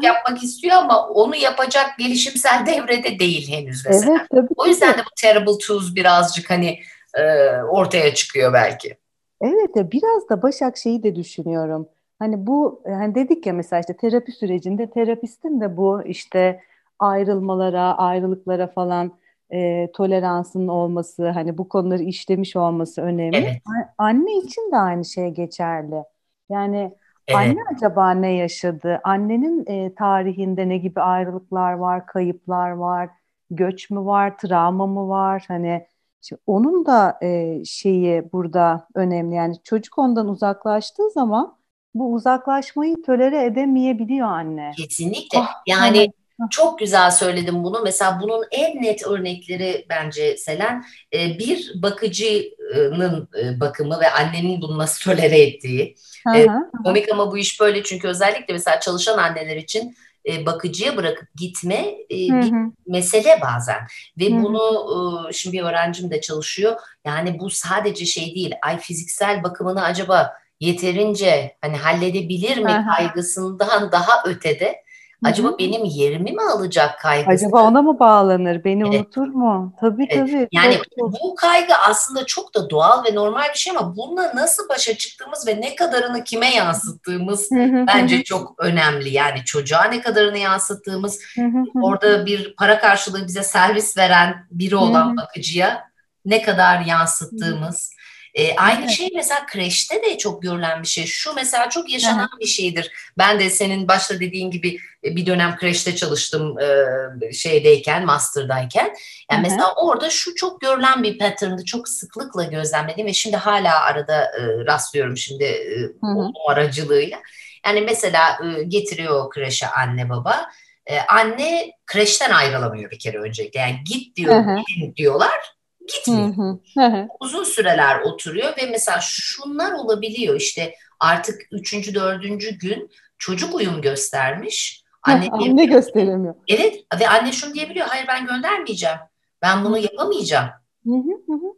yapmak istiyor ama onu yapacak gelişimsel devrede değil henüz mesela. Evet, tabii, o yüzden de bu Terrible Twos birazcık hani e, ortaya çıkıyor belki. Evet biraz da Başak şeyi de düşünüyorum. Hani bu hani dedik ya mesela işte terapi sürecinde terapistin de bu işte ayrılmalara, ayrılıklara falan e, toleransının olması, hani bu konuları işlemiş olması önemli. Evet. Anne için de aynı şey geçerli. Yani evet. anne acaba ne yaşadı? Annenin e, tarihinde ne gibi ayrılıklar var, kayıplar var, göç mü var, travma mı var? Hani Şimdi onun da e, şeyi burada önemli. Yani çocuk ondan uzaklaştığı zaman bu uzaklaşmayı tölere edemeyebiliyor anne. Kesinlikle. Ah, yani evet. Çok güzel söyledim bunu. Mesela bunun en net örnekleri bence Selen e, bir bakıcının e, bakımı ve annenin bunu nasıl tolere ettiği. Hı hı. Komik ama bu iş böyle çünkü özellikle mesela çalışan anneler için e, bakıcıya bırakıp gitme e, bir mesele bazen ve hı hı. bunu e, şimdi bir öğrencim de çalışıyor yani bu sadece şey değil ay fiziksel bakımını acaba yeterince hani halledebilir mi hı kaygısından daha ötede Acaba Hı-hı. benim yerimi mi alacak kaygısı? Acaba ona mı bağlanır? Beni evet. unutur mu? Tabii evet. tabii. Yani çok, bu kaygı aslında çok da doğal ve normal bir şey ama bununla nasıl başa çıktığımız ve ne kadarını kime yansıttığımız Hı-hı. bence çok önemli. Yani çocuğa ne kadarını yansıttığımız, Hı-hı. orada bir para karşılığı bize servis veren biri olan Hı-hı. bakıcıya ne kadar yansıttığımız. Hı-hı e, aynı evet. şey mesela kreşte de çok görülen bir şey. Şu mesela çok yaşanan evet. bir şeydir. Ben de senin başta dediğin gibi e, bir dönem kreşte çalıştım e, şeydeyken, master'dayken. Yani evet. mesela orada şu çok görülen bir pattern'dı. Çok sıklıkla gözlemlediğim ve şimdi hala arada e, rastlıyorum şimdi e, o aracılığıyla. Yani mesela e, getiriyor kreşe anne baba. E, anne kreşten ayrılamıyor bir kere öncelikle. Yani git diyor, gidin diyorlar gitmiyor. Hı hı. Uzun süreler oturuyor ve mesela şunlar olabiliyor işte artık üçüncü, dördüncü gün çocuk uyum göstermiş. Anne, anne gösteremiyor. Evet ve anne şunu diyebiliyor. Hayır ben göndermeyeceğim. Ben bunu yapamayacağım. Hı hı hı.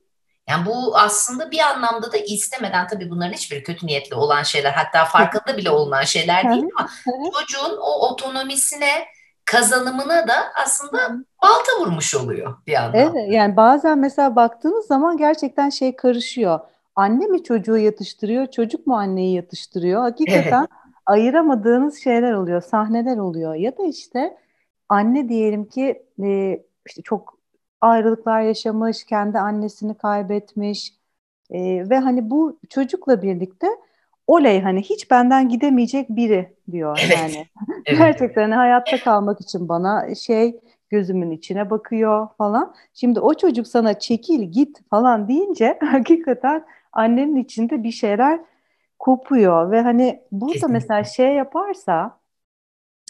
Yani bu aslında bir anlamda da istemeden tabii bunların hiçbiri kötü niyetli olan şeyler hatta farkında bile olunan şeyler değil ama çocuğun o otonomisine kazanımına da aslında balta vurmuş oluyor bir yandan. Evet yani bazen mesela baktığınız zaman gerçekten şey karışıyor. Anne mi çocuğu yatıştırıyor, çocuk mu anneyi yatıştırıyor? Hakikaten evet. ayıramadığınız şeyler oluyor, sahneler oluyor. Ya da işte anne diyelim ki e, işte çok ayrılıklar yaşamış, kendi annesini kaybetmiş e, ve hani bu çocukla birlikte oley hani hiç benden gidemeyecek biri diyor evet. yani. evet. Gerçekten hani hayatta kalmak için bana şey gözümün içine bakıyor falan. Şimdi o çocuk sana çekil git falan deyince hakikaten annenin içinde bir şeyler kopuyor ve hani burada Kesinlikle. mesela şey yaparsa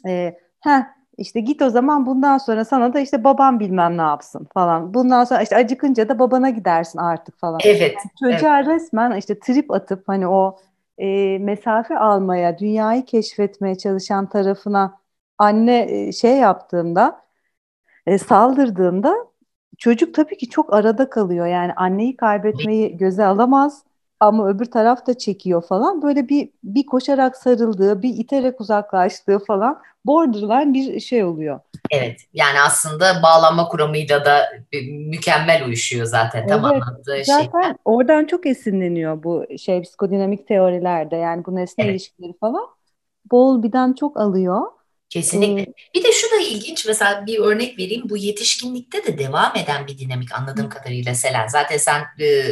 e, heh, işte git o zaman bundan sonra sana da işte babam bilmem ne yapsın falan. Bundan sonra işte acıkınca da babana gidersin artık falan. Evet. Yani çocuğa evet. resmen işte trip atıp hani o e, mesafe almaya, dünyayı keşfetmeye çalışan tarafına anne e, şey yaptığında, e, saldırdığında çocuk tabii ki çok arada kalıyor. Yani anneyi kaybetmeyi göze alamaz. Ama öbür taraf da çekiyor falan. Böyle bir bir koşarak sarıldığı, bir iterek uzaklaştığı falan borderline bir şey oluyor. Evet yani aslında bağlanma kuramıyla da mükemmel uyuşuyor zaten tam evet, anlattığı şey. Zaten oradan çok esinleniyor bu şey psikodinamik teorilerde yani bu nesne evet. ilişkileri falan. Bol birden çok alıyor. Kesinlikle. Hmm. Bir de şu da ilginç mesela bir örnek vereyim. Bu yetişkinlikte de devam eden bir dinamik anladığım hmm. kadarıyla Selen. Zaten sen e,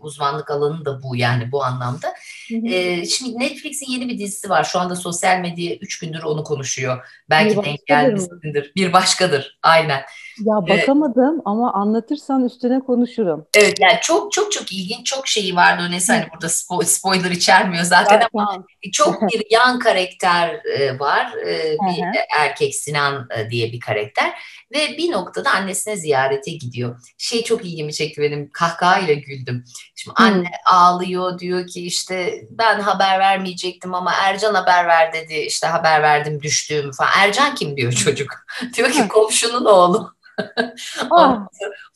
uzmanlık alanın da bu yani bu anlamda. Hmm. E, şimdi Netflix'in yeni bir dizisi var. Şu anda sosyal medya üç gündür onu konuşuyor. Belki denk gelmişsindir. Bir başkadır. Aynen. Ya bakamadım ee, ama anlatırsan üstüne konuşurum. Evet yani çok çok çok ilginç çok şeyi vardı öyleyse hani burada spo- spoiler içermiyor zaten evet, ama tamam. çok bir yan karakter e, var. E, bir erkek Sinan e, diye bir karakter ve bir noktada annesine ziyarete gidiyor. Şey çok ilgimi çekti benim kahkahayla güldüm. Şimdi anne hmm. ağlıyor diyor ki işte ben haber vermeyecektim ama Ercan haber ver dedi. İşte haber verdim düştüğümü falan. Ercan kim diyor çocuk. diyor ki komşunun oğlu.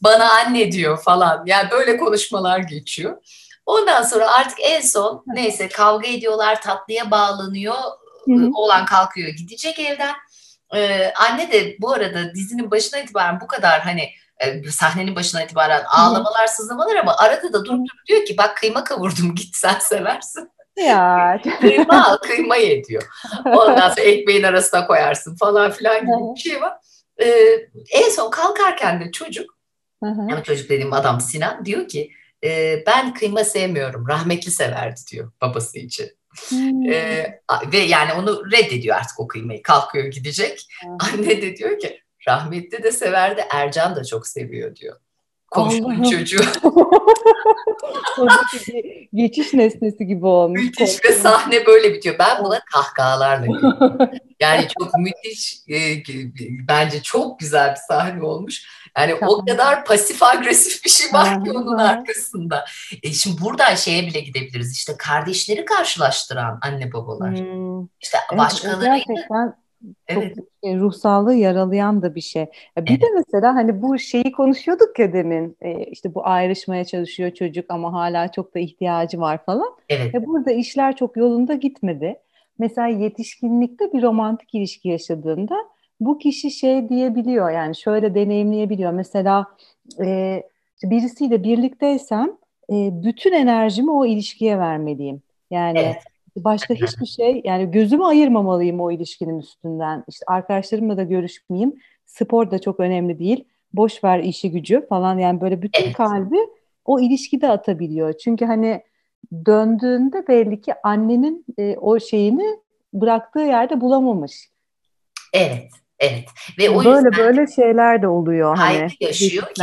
Bana anne diyor falan. Yani böyle konuşmalar geçiyor. Ondan sonra artık en son neyse kavga ediyorlar tatlıya bağlanıyor. Hı-hı. Oğlan kalkıyor gidecek evden. Ee, anne de bu arada dizinin başına itibaren bu kadar hani e, sahnenin başına itibaren ağlamalar sızlamalar ama arada da durup durup diyor ki bak kıyma kavurdum git sen seversin. Ya. kıyma al kıyma ye diyor. Ondan sonra ekmeğin arasına koyarsın falan filan gibi bir şey var. Ee, en son kalkarken de çocuk, hı hı. yani çocuk dediğim adam Sinan diyor ki e, ben kıyma sevmiyorum, rahmetli severdi diyor babası için. Hmm. Ee, ve yani onu reddediyor artık o kıymayı. Kalkıyor gidecek. Hmm. Anne de diyor ki rahmetli de severdi, Ercan da çok seviyor diyor. Komşunun çocuğu. geçiş nesnesi gibi olmuş. Müthiş ve sahne böyle bitiyor. Ben buna kahkahalarla Yani çok müthiş, e, bence çok güzel bir sahne olmuş. Yani o kadar pasif agresif bir şey var ki onun arkasında. E şimdi buradan şeye bile gidebiliriz. İşte kardeşleri karşılaştıran anne babalar. Hmm. İşte evet, başkalarıyla. Evet. Çok e, ruhsallığı yaralayan da bir şey. bir evet. de mesela hani bu şeyi konuşuyorduk ya demin e, işte bu ayrışmaya çalışıyor çocuk ama hala çok da ihtiyacı var falan. Evet. E burada işler çok yolunda gitmedi. Mesela yetişkinlikte bir romantik ilişki yaşadığında bu kişi şey diyebiliyor yani şöyle deneyimleyebiliyor. Mesela e, birisiyle birlikteysem e, bütün enerjimi o ilişkiye vermeliyim. Yani evet. Başka hiçbir şey yani gözümü ayırmamalıyım o ilişkinin üstünden. İşte arkadaşlarımla da görüşmeyeyim. Spor da çok önemli değil. Boş ver işi gücü falan yani böyle bütün evet. kalbi o ilişkide atabiliyor. Çünkü hani döndüğünde belli ki annenin e, o şeyini bıraktığı yerde bulamamış. Evet. Evet. Ve o böyle yüzden böyle şeyler de oluyor hani. yaşıyor ki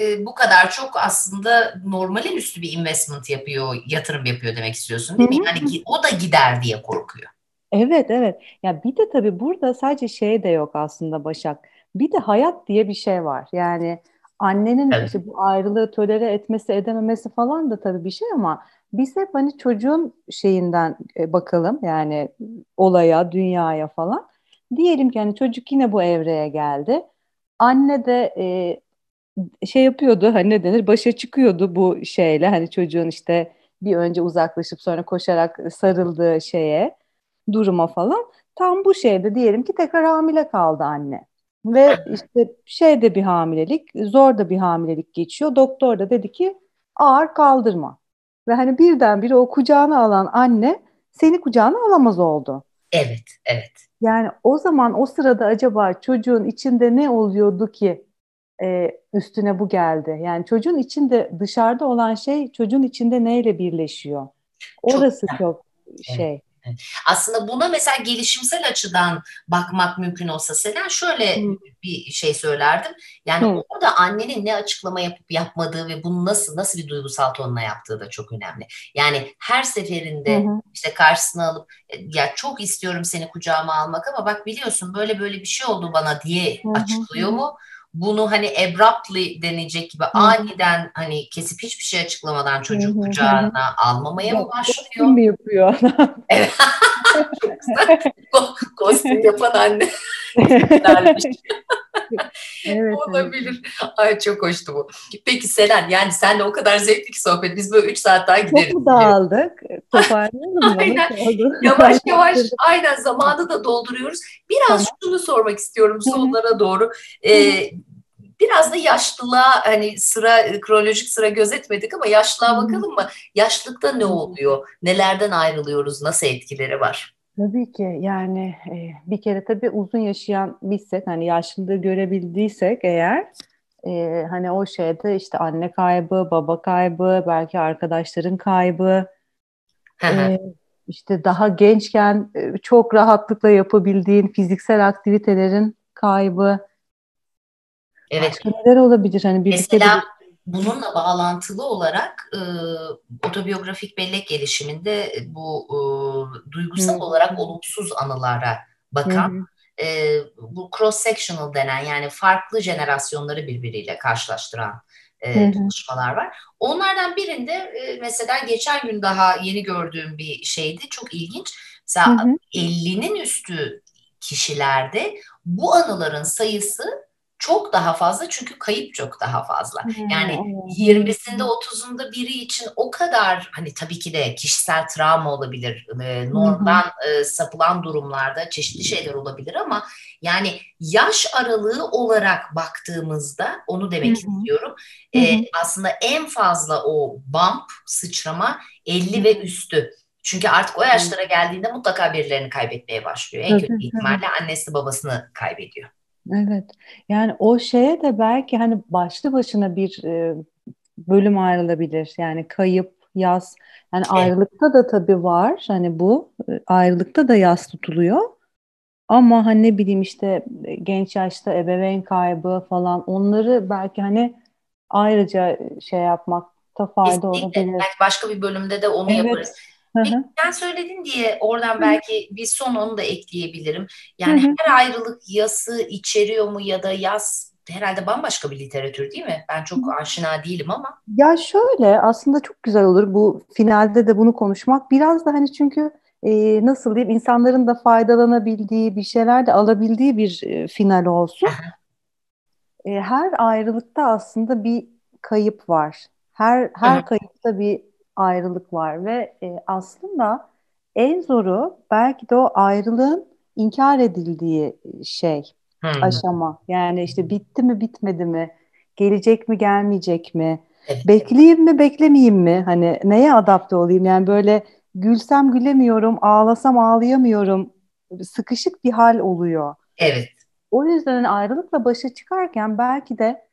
e, bu kadar çok aslında normalin üstü bir investment yapıyor, yatırım yapıyor demek istiyorsun değil mi? Yani o da gider diye korkuyor. Evet evet. Ya bir de tabii burada sadece şey de yok aslında Başak. Bir de hayat diye bir şey var. Yani annenin evet. işte bu ayrılığı tolere etmesi edememesi falan da tabii bir şey ama biz hep hani çocuğun şeyinden e, bakalım yani olaya, dünyaya falan. Diyelim ki hani çocuk yine bu evreye geldi. Anne de e, şey yapıyordu hani ne denir başa çıkıyordu bu şeyle hani çocuğun işte bir önce uzaklaşıp sonra koşarak sarıldığı şeye duruma falan. Tam bu şeyde diyelim ki tekrar hamile kaldı anne. Ve işte şey de bir hamilelik, zor da bir hamilelik geçiyor. Doktor da dedi ki ağır kaldırma. Ve hani birdenbire o kucağına alan anne seni kucağına alamaz oldu. Evet, evet. Yani o zaman o sırada acaba çocuğun içinde ne oluyordu ki e, üstüne bu geldi? Yani çocuğun içinde dışarıda olan şey çocuğun içinde neyle birleşiyor? Orası çok, çok şey. Evet. Aslında buna mesela gelişimsel açıdan bakmak mümkün olsa Selen şöyle hmm. bir şey söylerdim. Yani hmm. orada annenin ne açıklama yapıp yapmadığı ve bunu nasıl nasıl bir duygusal tonla yaptığı da çok önemli. Yani her seferinde hmm. işte karşısına alıp e, ya çok istiyorum seni kucağıma almak ama bak biliyorsun böyle böyle bir şey oldu bana diye hmm. açıklıyor mu? Bunu hani abruptly denecek gibi Hı. aniden hani kesip hiçbir şey açıklamadan çocuğu kucağına almamaya mı başlıyor? Mi yapıyor? evet. Kostüm yapan anne. evet, Olabilir. Evet. Ay çok hoştu bu. Peki Selen yani sen de o kadar zevkli ki sohbet. Biz böyle üç saat daha gideriz. Çok dağıldık. Toparlayalım aynen. Yavaş yavaş aynen zamanı da dolduruyoruz. Biraz tamam. şunu sormak istiyorum sonlara doğru. Ee, biraz da yaşlılığa hani sıra kronolojik sıra gözetmedik ama yaşlılığa bakalım mı? Yaşlılıkta ne oluyor? Nelerden ayrılıyoruz? Nasıl etkileri var? Tabii ki yani e, bir kere tabii uzun yaşayan bizsek hani yaşlılığı görebildiysek eğer e, hani o şeyde işte anne kaybı, baba kaybı, belki arkadaşların kaybı e, işte daha gençken e, çok rahatlıkla yapabildiğin fiziksel aktivitelerin kaybı Evet. Başka neler olabilir? Hani Mesela bir... bununla bağlantılı olarak e, otobiyografik bellek gelişiminde bu e, duygusal Hı. olarak olumsuz anılara bakan Hı. e, bu cross sectional denen yani farklı jenerasyonları birbiriyle karşılaştıran e, çalışmalar var. Onlardan birinde e, mesela geçen gün daha yeni gördüğüm bir şeydi. Çok ilginç. Mesela 50'nin üstü kişilerde bu anıların sayısı çok daha fazla çünkü kayıp çok daha fazla. Yani 20'sinde 30'unda biri için o kadar hani tabii ki de kişisel travma olabilir. Normdan e, sapılan durumlarda çeşitli şeyler olabilir ama yani yaş aralığı olarak baktığımızda onu demek istiyorum. E, aslında en fazla o bump sıçrama 50 ve üstü. Çünkü artık o yaşlara geldiğinde mutlaka birilerini kaybetmeye başlıyor. En kötü ihtimalle annesi babasını kaybediyor. Evet. Yani o şeye de belki hani başlı başına bir e, bölüm ayrılabilir. Yani kayıp, yaz. Yani evet. ayrılıkta da tabii var. Hani bu e, ayrılıkta da yaz tutuluyor. Ama hani ne bileyim işte e, genç yaşta ebeveyn kaybı falan onları belki hani ayrıca şey yapmakta fayda Kesinlikle. olabilir. Belki başka bir bölümde de onu evet. yaparız. Peki sen söyledin diye oradan belki bir son onu da ekleyebilirim. Yani Hı-hı. her ayrılık yası içeriyor mu ya da yaz herhalde bambaşka bir literatür değil mi? Ben çok aşina değilim ama. Ya şöyle aslında çok güzel olur bu finalde de bunu konuşmak. Biraz da hani çünkü e, nasıl diyeyim insanların da faydalanabildiği bir şeyler de alabildiği bir e, final olsun. e, her ayrılıkta aslında bir kayıp var. Her her kayıpta bir ayrılık var ve e, aslında en zoru belki de o ayrılığın inkar edildiği şey, hmm. aşama. Yani işte bitti mi bitmedi mi, gelecek mi gelmeyecek mi, evet. bekleyeyim mi beklemeyeyim mi, hani neye adapte olayım yani böyle gülsem gülemiyorum, ağlasam ağlayamıyorum, sıkışık bir hal oluyor. Evet. O yüzden ayrılıkla başa çıkarken belki de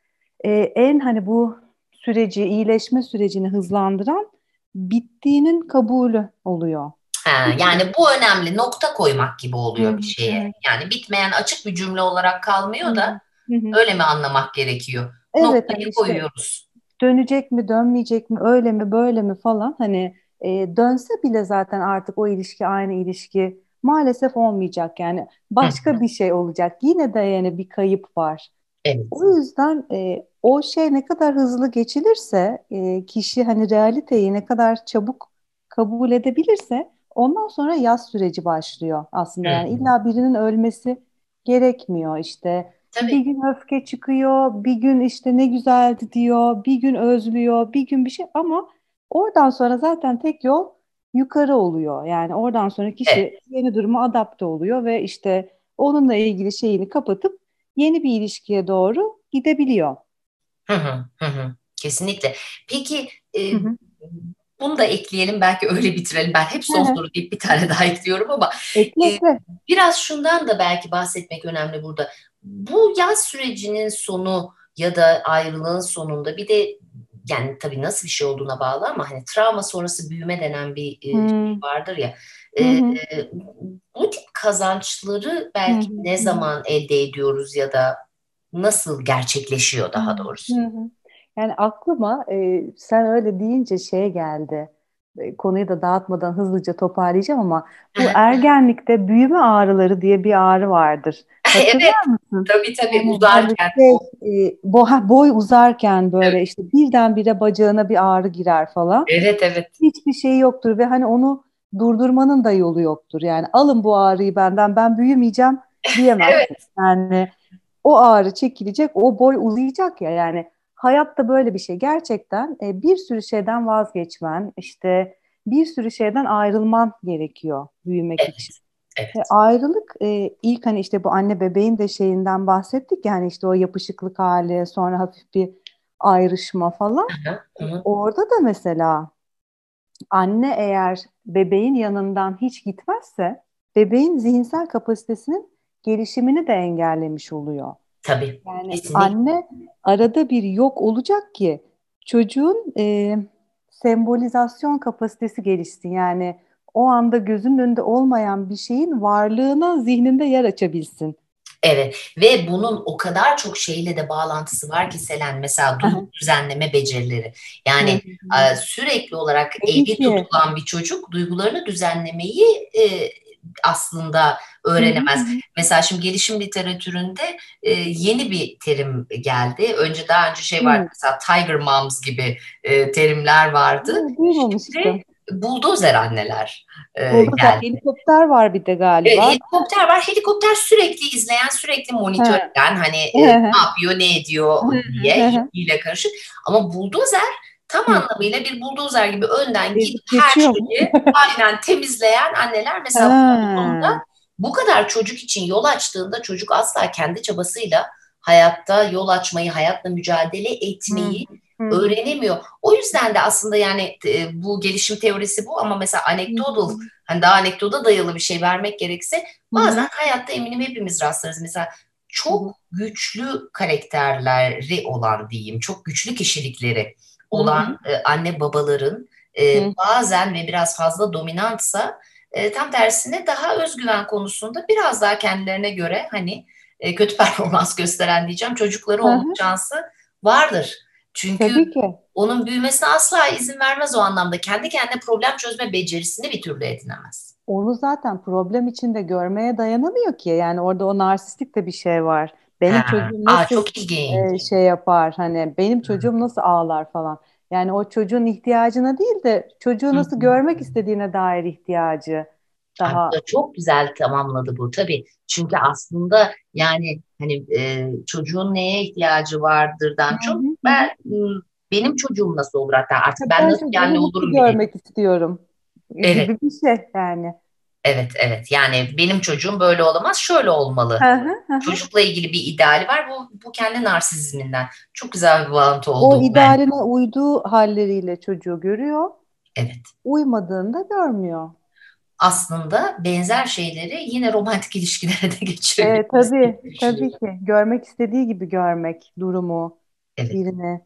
e, en hani bu süreci, iyileşme sürecini hızlandıran bittiğinin kabulü oluyor. Ha, yani bu önemli nokta koymak gibi oluyor bir şeye. Yani bitmeyen açık bir cümle olarak kalmıyor da öyle mi anlamak gerekiyor? Evet, Noktayı işte, koyuyoruz. Dönecek mi dönmeyecek mi öyle mi böyle mi falan hani e, dönse bile zaten artık o ilişki aynı ilişki maalesef olmayacak yani başka bir şey olacak. Yine de yani bir kayıp var. Evet. O yüzden e, o şey ne kadar hızlı geçilirse e, kişi hani realiteyi ne kadar çabuk kabul edebilirse ondan sonra yaz süreci başlıyor aslında. Yani illa birinin ölmesi gerekmiyor işte. Tabii. Bir gün öfke çıkıyor, bir gün işte ne güzeldi diyor, bir gün özlüyor, bir gün bir şey ama oradan sonra zaten tek yol yukarı oluyor. Yani oradan sonra kişi evet. yeni duruma adapte oluyor ve işte onunla ilgili şeyini kapatıp yeni bir ilişkiye doğru gidebiliyor. Hı hı, hı. Kesinlikle. Peki e, hı hı. bunu da ekleyelim belki öyle bitirelim. Ben hep son soru deyip bir tane daha ekliyorum ama ekle, e, biraz şundan da belki bahsetmek önemli burada. Bu yaz sürecinin sonu ya da ayrılığın sonunda bir de yani tabii nasıl bir şey olduğuna bağlı ama hani travma sonrası büyüme denen bir e, hmm. vardır ya. E, e, bu tip kazançları belki hmm. ne zaman elde ediyoruz ya da nasıl gerçekleşiyor daha doğrusu? Hı hı. Yani aklıma e, sen öyle deyince şeye geldi. E, konuyu da dağıtmadan hızlıca toparlayacağım ama bu ergenlikte büyüme ağrıları diye bir ağrı vardır. Hatırlar evet, mısın? Tabii tabii yani uzarken. Şey, e, boy, boy uzarken böyle evet. işte birdenbire bacağına bir ağrı girer falan. Evet evet. Hiçbir şey yoktur ve hani onu durdurmanın da yolu yoktur. Yani alın bu ağrıyı benden ben büyümeyeceğim diyemezsin. evet. Yani o ağrı çekilecek, o boy uzayacak ya yani hayatta böyle bir şey. Gerçekten e, bir sürü şeyden vazgeçmen, işte bir sürü şeyden ayrılman gerekiyor büyümek evet. için. Evet. E, ayrılık e, ilk hani işte bu anne bebeğin de şeyinden bahsettik yani işte o yapışıklık hali sonra hafif bir ayrışma falan. Hı hı. Orada da mesela anne eğer bebeğin yanından hiç gitmezse bebeğin zihinsel kapasitesinin gelişimini de engellemiş oluyor. Tabii. Yani kesinlikle. anne arada bir yok olacak ki çocuğun e, sembolizasyon kapasitesi gelişsin. Yani o anda gözünün önünde olmayan bir şeyin varlığına zihninde yer açabilsin. Evet ve bunun o kadar çok şeyle de bağlantısı var ki Selen mesela duygu düzenleme becerileri. Yani e, sürekli olarak evde tutulan bir çocuk duygularını düzenlemeyi e, aslında öğrenemez. Mesela şimdi gelişim literatüründe e, yeni bir terim geldi. Önce daha önce şey vardı mesela Tiger Moms gibi e, terimler vardı. Duymamıştım buldozer anneler e, geldi. Helikopter var bir de galiba. Evet, helikopter var. Helikopter sürekli izleyen, sürekli monitör eden hani e, ne yapıyor, ne ediyor diye ile karışık. Ama buldozer tam anlamıyla bir buldozer gibi önden gidip her şeyi aynen temizleyen anneler mesela bu kadar çocuk için yol açtığında çocuk asla kendi çabasıyla hayatta yol açmayı, hayatla mücadele etmeyi Hı. öğrenemiyor. O yüzden de aslında yani e, bu gelişim teorisi bu ama mesela anekdotal hani daha anekdota dayalı bir şey vermek gerekse bazen Hı. hayatta eminim hepimiz rastlarız. Mesela çok Hı. güçlü karakterleri olan diyeyim, çok güçlü kişilikleri olan. E, anne babaların e, bazen ve biraz fazla dominantsa e, tam tersine daha özgüven konusunda biraz daha kendilerine göre hani e, kötü performans gösteren diyeceğim çocukları olma şansı vardır. Çünkü onun büyümesine asla izin vermez o anlamda. Kendi kendine problem çözme becerisini bir türlü edinemez. Onu zaten problem içinde görmeye dayanamıyor ki. Yani orada o narsistik de bir şey var. Benim ha. çocuğum nasıl Aa, çok E, şey yapar hani benim çocuğum nasıl ağlar falan. Yani o çocuğun ihtiyacına değil de çocuğu nasıl görmek istediğine dair ihtiyacı daha. Aslında çok güzel tamamladı bu tabii. Çünkü aslında yani hani e, çocuğun neye ihtiyacı vardırdan çok ben benim çocuğum nasıl olur hatta artık ben, ben nasıl yani olurum görmek bile. istiyorum. Evet. Gibi bir şey yani. Evet evet yani benim çocuğum böyle olamaz şöyle olmalı. Hı hı, hı. Çocukla ilgili bir ideali var bu bu kendi narsizminden. Çok güzel bir bağlantı oldu. O idealine ben. uyduğu halleriyle çocuğu görüyor. Evet. Uymadığında görmüyor aslında benzer şeyleri yine romantik ilişkilere de geçirebiliriz. Evet, tabii, tabii ki. Görmek istediği gibi görmek durumu, evet. birini.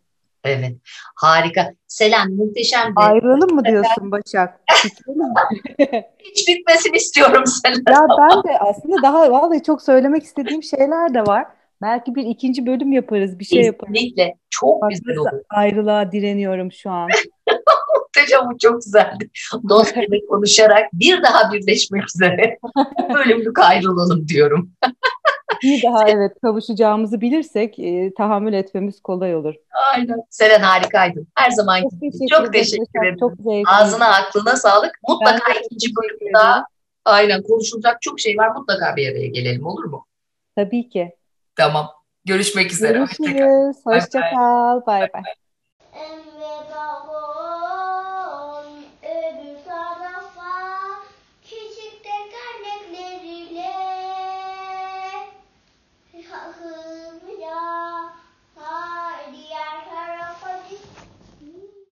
Evet, harika. Selam, muhteşem. Bir... Ayrılalım mı diyorsun Başak? Hiç bitmesini istiyorum Selam. Ya ben de aslında daha vallahi çok söylemek istediğim şeyler de var. Belki bir ikinci bölüm yaparız, bir şey yaparız. Kesinlikle. Çok Bak, güzel olur. Ayrılığa direniyorum şu an. Muhteşem, bu çok güzeldi. Dost gibi konuşarak bir daha birleşmek üzere. Bölümlük ayrılalım diyorum. Bir daha evet kavuşacağımızı bilirsek e, tahammül etmemiz kolay olur. Aynen. Seren harikaydın. Her zaman çok teşekkür, çok teşekkür ederim. Çok Ağzına aklına sağlık. Mutlaka ikinci bölüm daha aynen konuşulacak çok şey var. Mutlaka bir araya gelelim olur mu? Tabii ki. Tamam. Görüşmek üzere. Görüşürüz. Hoşçakal. Bay bay.